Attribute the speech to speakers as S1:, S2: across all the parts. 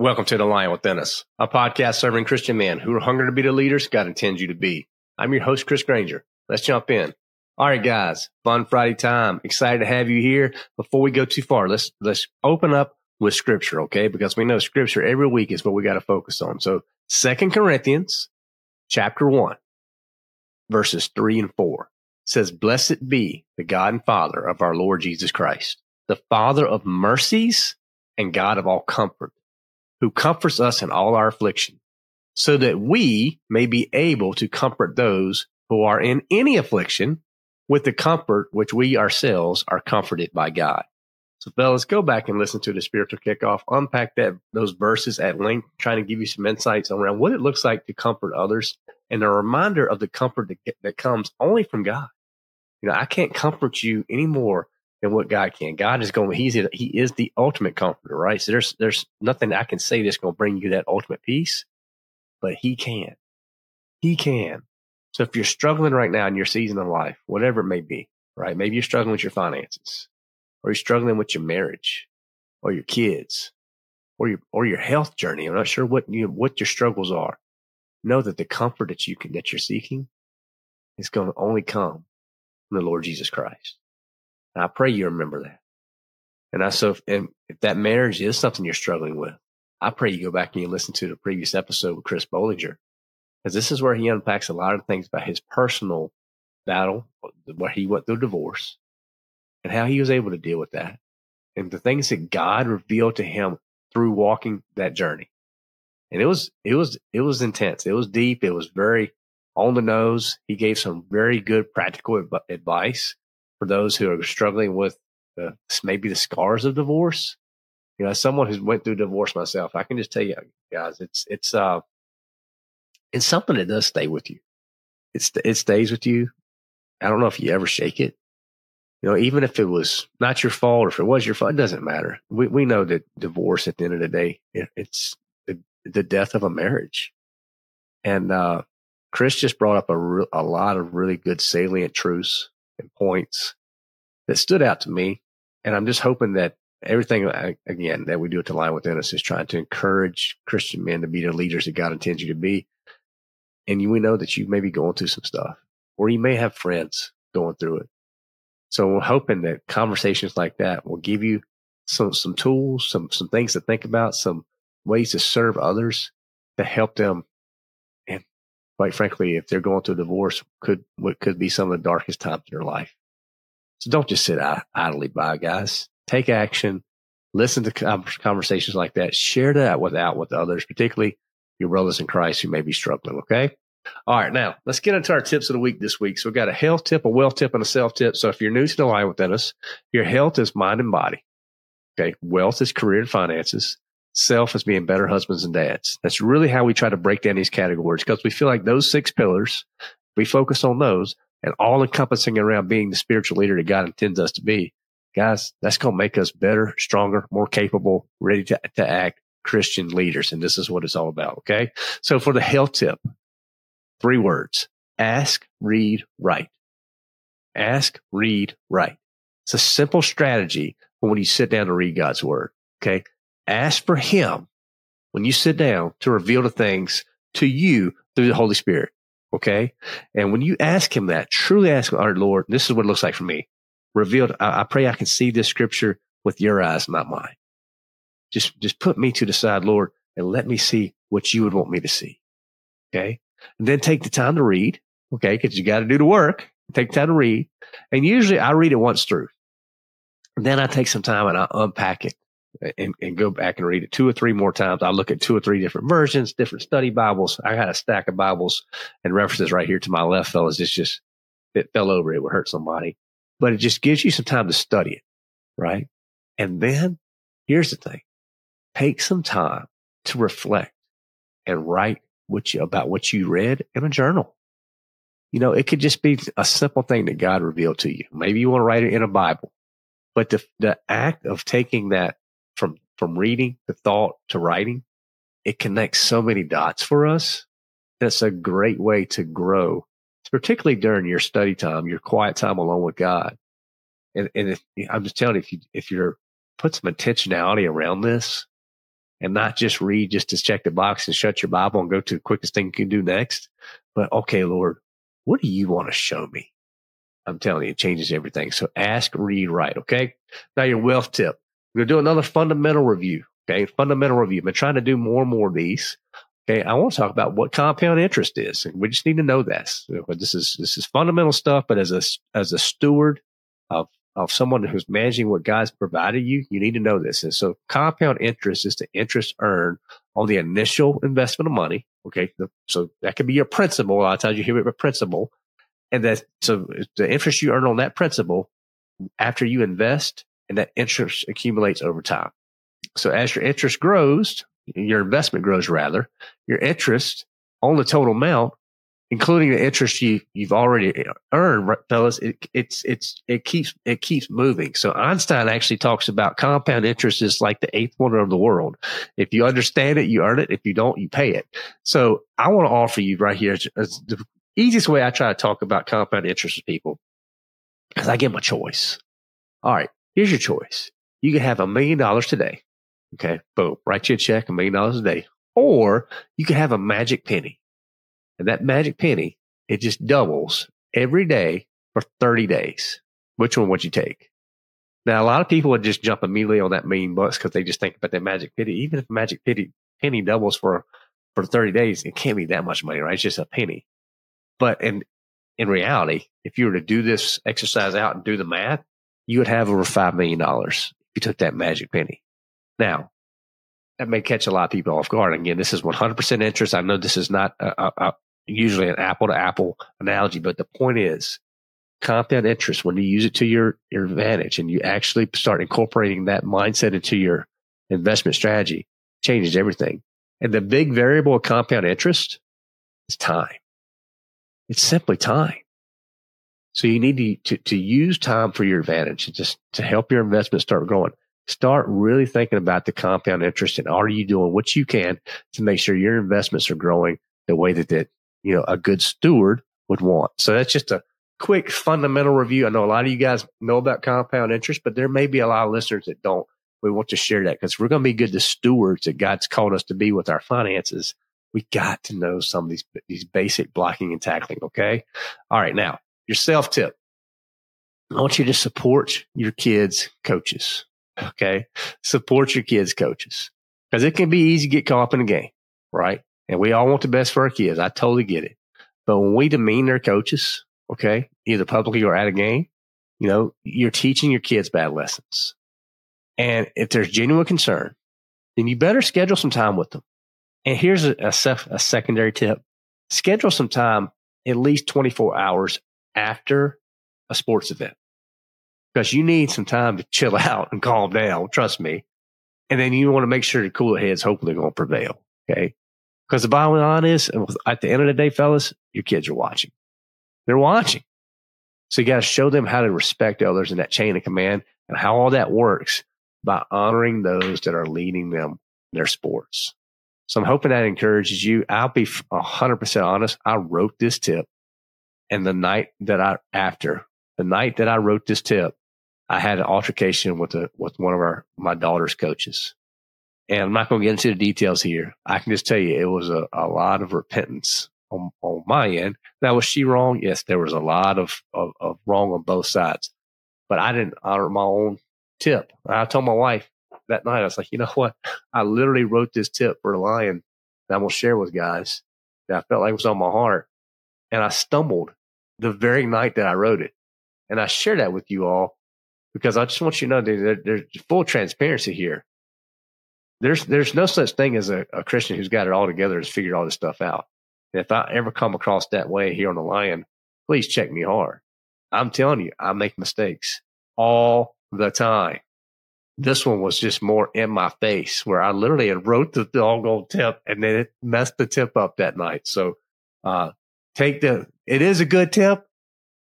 S1: Welcome to The Lion Within Us, a podcast serving Christian men who are hungry to be the leaders God intends you to be. I'm your host, Chris Granger. Let's jump in. All right, guys, fun Friday time. Excited to have you here. Before we go too far, let's let's open up with scripture, okay? Because we know scripture every week is what we got to focus on. So Second Corinthians chapter one, verses three and four says, Blessed be the God and Father of our Lord Jesus Christ, the Father of mercies and God of all comfort who comforts us in all our affliction, so that we may be able to comfort those who are in any affliction with the comfort which we ourselves are comforted by God. So, fellas, go back and listen to the spiritual kickoff, unpack that those verses at length, trying to give you some insights around what it looks like to comfort others and a reminder of the comfort that, that comes only from God. You know, I can't comfort you anymore than what God can. God is going, he's, he is the ultimate comforter, right? So there's, there's nothing I can say that's going to bring you that ultimate peace, but he can. He can. So if you're struggling right now in your season of life, whatever it may be, right? Maybe you're struggling with your finances or you're struggling with your marriage or your kids or your, or your health journey. I'm not sure what you, what your struggles are. Know that the comfort that you can, that you're seeking is going to only come from the Lord Jesus Christ. I pray you remember that. And I so if, and if that marriage is something you're struggling with, I pray you go back and you listen to the previous episode with Chris Bolinger, because this is where he unpacks a lot of things about his personal battle, where he went through divorce, and how he was able to deal with that, and the things that God revealed to him through walking that journey. And it was it was it was intense. It was deep. It was very on the nose. He gave some very good practical advice for those who are struggling with the, maybe the scars of divorce. You know, as someone who's went through divorce myself, I can just tell you guys, it's, it's, uh, it's something that does stay with you. It's, it stays with you. I don't know if you ever shake it. You know, even if it was not your fault or if it was your fault, it doesn't matter. We, we know that divorce at the end of the day, it, it's the, the death of a marriage. And, uh, Chris just brought up a, re- a lot of really good salient truths and points that stood out to me. And I'm just hoping that everything, uh, again, that we do at the lion within us is trying to encourage Christian men to be the leaders that God intends you to be. And you, we know that you may be going through some stuff or you may have friends going through it. So we're hoping that conversations like that will give you some, some tools, some, some things to think about, some ways to serve others to help them quite frankly, if they're going through a divorce, could what could be some of the darkest times in their life. So don't just sit idly by, guys. Take action. Listen to conversations like that. Share that with out with others, particularly your brothers in Christ who may be struggling. Okay. All right. Now let's get into our tips of the week this week. So we've got a health tip, a wealth tip, and a self tip. So if you're new to the lion within us, your health is mind and body. Okay. Wealth is career and finances self as being better husbands and dads. That's really how we try to break down these categories because we feel like those six pillars, we focus on those and all encompassing around being the spiritual leader that God intends us to be. Guys, that's going to make us better, stronger, more capable, ready to, to act Christian leaders. And this is what it's all about. Okay. So for the health tip, three words, ask, read, write. Ask, read, write. It's a simple strategy when you sit down to read God's word. Okay ask for him when you sit down to reveal the things to you through the Holy Spirit. Okay. And when you ask him that, truly ask our Lord, this is what it looks like for me. Revealed. I, I pray I can see this scripture with your eyes, not mine. just, just put me to the side, Lord, and let me see what you would want me to see. Okay. And then take the time to read. Okay. Cause you got to do the work. Take time to read. And usually I read it once through. And then I take some time and I unpack it and, and go back and read it two or three more times. I look at two or three different versions, different study Bibles. I got a stack of Bibles and references right here to my left, fellas. It's just, it fell over. It would hurt somebody, but it just gives you some time to study it. Right. And then here's the thing. Take some time to reflect and write what you, about what you read in a journal. You know, it could just be a simple thing that God revealed to you. Maybe you want to write it in a Bible, but the, the act of taking that from, from reading to thought to writing, it connects so many dots for us. That's a great way to grow, particularly during your study time, your quiet time alone with God. And, and if, I'm just telling you, if you, if you're put some intentionality around this and not just read just to check the box and shut your Bible and go to the quickest thing you can do next. But okay, Lord, what do you want to show me? I'm telling you, it changes everything. So ask, read, write. Okay. Now your wealth tip. We're going to do another fundamental review. Okay. Fundamental review. I've been trying to do more and more of these. Okay. I want to talk about what compound interest is. And we just need to know this. This is, this is fundamental stuff, but as a, as a steward of, of someone who's managing what God's provided you, you need to know this. And so compound interest is the interest earned on the initial investment of money. Okay. So that could be your principal. A lot of times you hear about principal. And that, so the interest you earn on that principal after you invest and that interest accumulates over time. So as your interest grows, your investment grows rather, your interest on the total amount including the interest you you've already earned, fellas, it, it's it's it keeps it keeps moving. So Einstein actually talks about compound interest is like the eighth wonder of the world. If you understand it, you earn it. If you don't, you pay it. So I want to offer you right here as the easiest way I try to talk about compound interest with people because I give them a choice. All right, here's your choice. You can have a million dollars today. Okay, boom, write you a check, a million dollars a day, or you can have a magic penny. And that magic penny, it just doubles every day for 30 days. Which one would you take? Now, a lot of people would just jump immediately on that million bucks because they just think about that magic penny. Even if magic penny, penny doubles for, for 30 days, it can't be that much money, right? It's just a penny. But in, in reality, if you were to do this exercise out and do the math, you would have over $5 million if you took that magic penny. Now, that may catch a lot of people off guard. Again, this is 100% interest. I know this is not a, a, usually an apple to apple analogy, but the point is compound interest when you use it to your, your advantage and you actually start incorporating that mindset into your investment strategy changes everything. And the big variable of compound interest is time. It's simply time. So you need to, to, to use time for your advantage just to help your investment start growing. Start really thinking about the compound interest and are you doing what you can to make sure your investments are growing the way that, that you know, a good steward would want. So that's just a quick fundamental review. I know a lot of you guys know about compound interest, but there may be a lot of listeners that don't. We want to share that because we're going to be good to stewards that God's called us to be with our finances. We got to know some of these, these basic blocking and tackling. Okay. All right. Now your self tip. I want you to support your kids' coaches. Okay. Support your kids' coaches because it can be easy to get caught up in a game, right? And we all want the best for our kids. I totally get it. But when we demean their coaches, okay, either publicly or at a game, you know, you're teaching your kids bad lessons. And if there's genuine concern, then you better schedule some time with them. And here's a, a, a secondary tip. Schedule some time at least 24 hours after a sports event because you need some time to chill out and calm down. Trust me. And then you want to make sure the cooler heads hopefully going to prevail. Okay. Because the bottom line is, at the end of the day, fellas, your kids are watching. They're watching. So you got to show them how to respect others in that chain of command and how all that works by honoring those that are leading them in their sports. So I'm hoping that encourages you. I'll be 100% honest. I wrote this tip and the night that I, after the night that I wrote this tip, I had an altercation with a, with one of our, my daughter's coaches. And I'm not going to get into the details here. I can just tell you it was a, a lot of repentance on, on my end. Now, was she wrong? Yes, there was a lot of, of, of wrong on both sides, but I didn't honor my own tip. I told my wife, that night, I was like, you know what? I literally wrote this tip for a lion that I'm going to share with guys that I felt like was on my heart. And I stumbled the very night that I wrote it. And I share that with you all because I just want you to know that there's full transparency here. There's, there's no such thing as a, a Christian who's got it all together and figured all this stuff out. And if I ever come across that way here on the lion, please check me hard. I'm telling you, I make mistakes all the time. This one was just more in my face where I literally had wrote the doggone tip and then it messed the tip up that night. So, uh, take the, it is a good tip,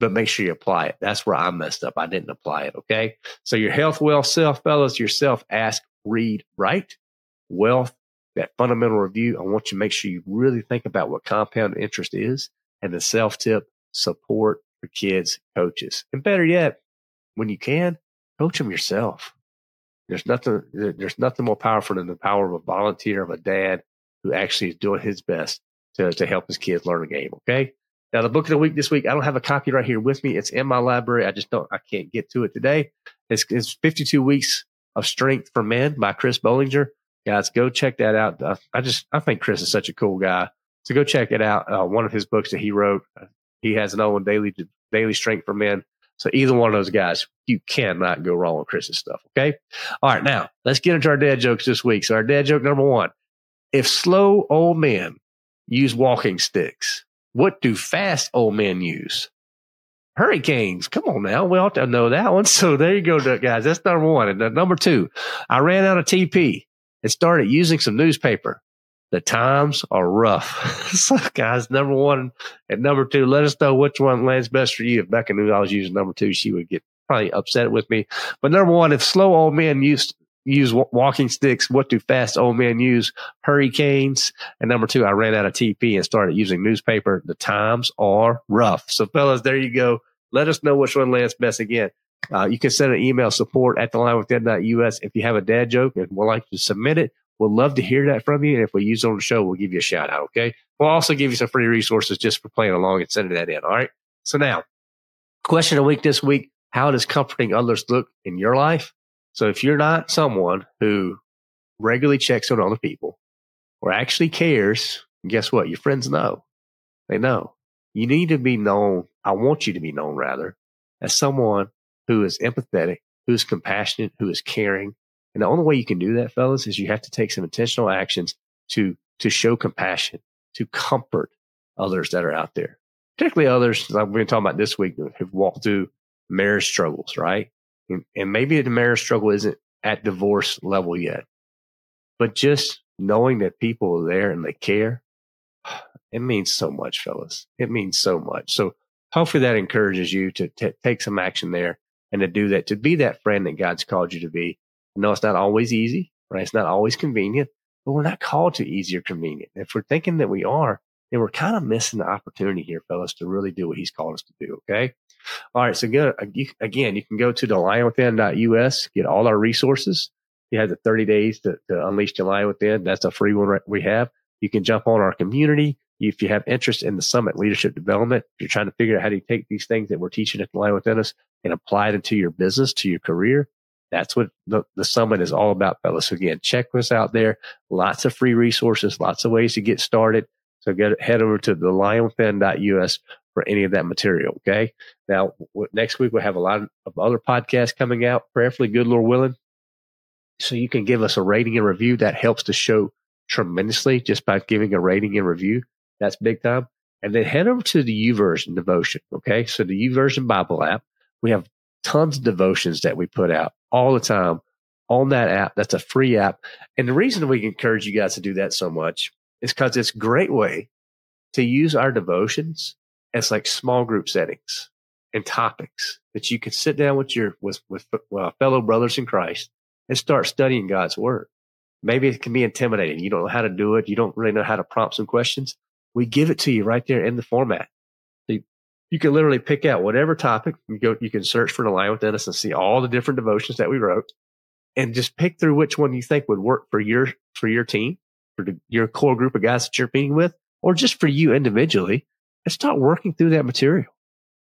S1: but make sure you apply it. That's where I messed up. I didn't apply it. Okay. So your health, wealth, self, fellas, yourself, ask, read, write, wealth, that fundamental review. I want you to make sure you really think about what compound interest is and the self tip support for kids, coaches. And better yet, when you can, coach them yourself. There's nothing, there's nothing more powerful than the power of a volunteer, of a dad who actually is doing his best to, to help his kids learn a game. Okay. Now, the book of the week this week, I don't have a copy right here with me. It's in my library. I just don't, I can't get to it today. It's, it's 52 Weeks of Strength for Men by Chris Bolinger. Guys, go check that out. I just, I think Chris is such a cool guy. So go check it out. Uh, one of his books that he wrote, he has another one, Daily, Daily Strength for Men. So either one of those guys, you cannot go wrong with Chris's stuff. Okay. All right. Now let's get into our dad jokes this week. So our dad joke number one, if slow old men use walking sticks, what do fast old men use? Hurricanes. Come on now. We ought to know that one. So there you go, guys. That's number one. And number two, I ran out of TP and started using some newspaper the times are rough. so, guys, number one and number two, let us know which one lands best for you. If Becca knew I was using number two, she would get probably upset with me. But number one, if slow old men use use walking sticks, what do fast old men use? Hurricanes. And number two, I ran out of TP and started using newspaper. The times are rough. So, fellas, there you go. Let us know which one lands best again. Uh, you can send an email support at the lionwithin.us if you have a dad joke and would like to submit it We'll love to hear that from you. And if we use it on the show, we'll give you a shout out. Okay. We'll also give you some free resources just for playing along and sending that in. All right. So now, question of the week this week How does comforting others look in your life? So if you're not someone who regularly checks on other people or actually cares, guess what? Your friends know. They know. You need to be known. I want you to be known rather as someone who is empathetic, who is compassionate, who is caring, and the only way you can do that, fellas, is you have to take some intentional actions to, to show compassion, to comfort others that are out there, particularly others like we're going to talk about this week who've walked through marriage struggles, right? And, maybe the marriage struggle isn't at divorce level yet, but just knowing that people are there and they care, it means so much, fellas. It means so much. So hopefully that encourages you to t- take some action there and to do that, to be that friend that God's called you to be no, it's not always easy, right? It's not always convenient, but we're not called to easy or convenient. If we're thinking that we are, then we're kind of missing the opportunity here, fellas, to really do what he's called us to do. Okay. All right. So uh, again, you can go to thelionwithin.us, get all our resources. You have the 30 days to, to unleash the lion within. That's a free one we have. You can jump on our community. If you have interest in the summit leadership development, you're trying to figure out how to take these things that we're teaching at the lion within us and apply them to your business, to your career, that's what the, the summit is all about, fellas. So again, check us out there. Lots of free resources, lots of ways to get started. So get head over to the lionwithin.us for any of that material. Okay. Now, w- next week we'll have a lot of other podcasts coming out, prayerfully good, Lord willing. So you can give us a rating and review. That helps to show tremendously just by giving a rating and review. That's big time. And then head over to the YouVersion devotion. Okay. So the YouVersion Bible app, we have tons of devotions that we put out all the time on that app. That's a free app. And the reason we encourage you guys to do that so much is because it's a great way to use our devotions as like small group settings and topics that you can sit down with your, with, with well, fellow brothers in Christ and start studying God's word. Maybe it can be intimidating. You don't know how to do it. You don't really know how to prompt some questions. We give it to you right there in the format you can literally pick out whatever topic you go, you can search for the lion within us and see all the different devotions that we wrote and just pick through which one you think would work for your, for your team, for your core group of guys that you're meeting with, or just for you individually and start working through that material.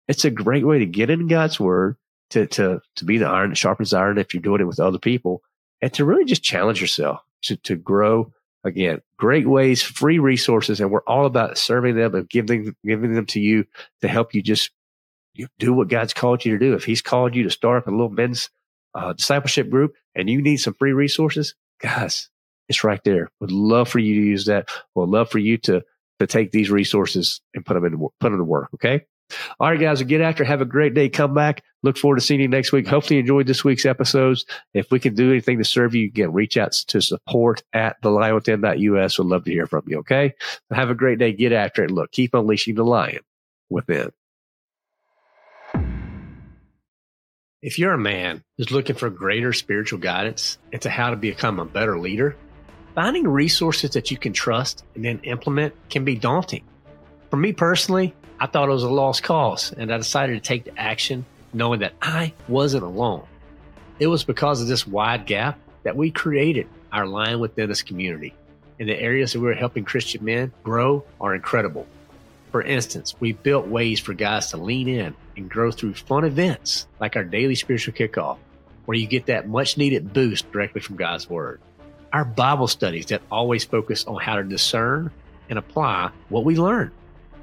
S1: It's a great way to get in God's word, to, to, to be the iron that sharpens iron if you're doing it with other people and to really just challenge yourself to, to grow. Again, great ways, free resources, and we're all about serving them and giving giving them to you to help you just you do what God's called you to do. If He's called you to start up a little men's uh, discipleship group and you need some free resources, guys, it's right there. Would love for you to use that. Would love for you to to take these resources and put them into put them to work. Okay. All right, guys, get after. Have a great day. Come back. Look forward to seeing you next week. Hopefully, you enjoyed this week's episodes. If we can do anything to serve you, again, reach out to support at thelionwithin.us. We'd love to hear from you. Okay. Have a great day. Get after it. Look, keep unleashing the lion within. If you're a man who's looking for greater spiritual guidance into how to become a better leader, finding resources that you can trust and then implement can be daunting. For me personally, I thought it was a lost cause and I decided to take the action knowing that I wasn't alone. It was because of this wide gap that we created our Lion Within Us community. And the areas that we we're helping Christian men grow are incredible. For instance, we built ways for guys to lean in and grow through fun events like our daily spiritual kickoff, where you get that much needed boost directly from God's Word. Our Bible studies that always focus on how to discern and apply what we learn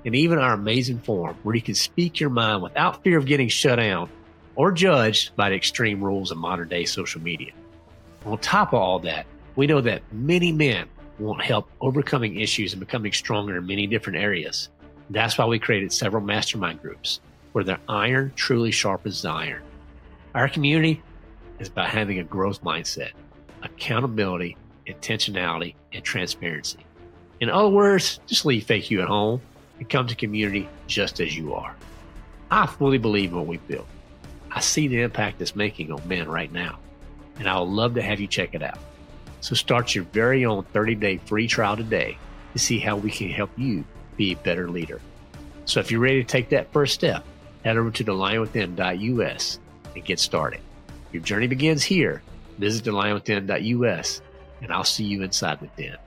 S1: and even our amazing forum where you can speak your mind without fear of getting shut down or judged by the extreme rules of modern day social media. On top of all that, we know that many men want help overcoming issues and becoming stronger in many different areas. That's why we created several mastermind groups where the iron truly sharpens iron. Our community is about having a growth mindset, accountability, intentionality, and transparency. In other words, just leave fake you at home and come to community just as you are. I fully believe in what we built. I see the impact it's making on men right now, and I would love to have you check it out. So start your very own 30 day free trial today to see how we can help you be a better leader. So if you're ready to take that first step, head over to thelionwithin.us and get started. Your journey begins here. Visit thelionwithin.us, and I'll see you inside the den.